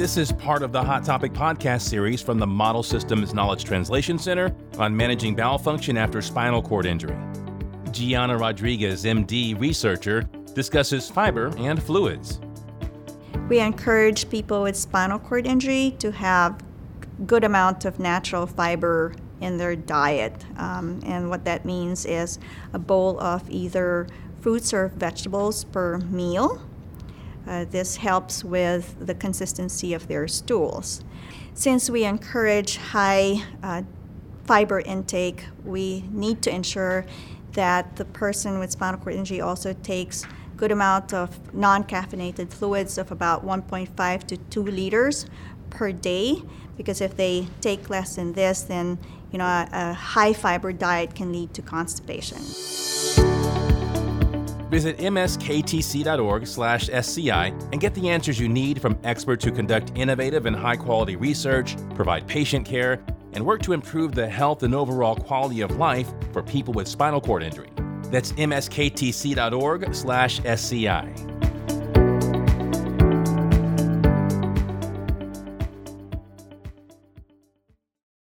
This is part of the Hot Topic podcast series from the Model Systems Knowledge Translation Center on managing bowel function after spinal cord injury. Gianna Rodriguez, MD, researcher, discusses fiber and fluids. We encourage people with spinal cord injury to have good amount of natural fiber in their diet. Um, and what that means is a bowl of either fruits or vegetables per meal. Uh, this helps with the consistency of their stools. Since we encourage high uh, fiber intake, we need to ensure that the person with spinal cord injury also takes good amount of non-caffeinated fluids of about 1.5 to 2 liters per day because if they take less than this then you know a, a high fiber diet can lead to constipation Visit msktc.org/sci and get the answers you need from experts who conduct innovative and high-quality research, provide patient care, and work to improve the health and overall quality of life for people with spinal cord injury. That's msktc.org/sci.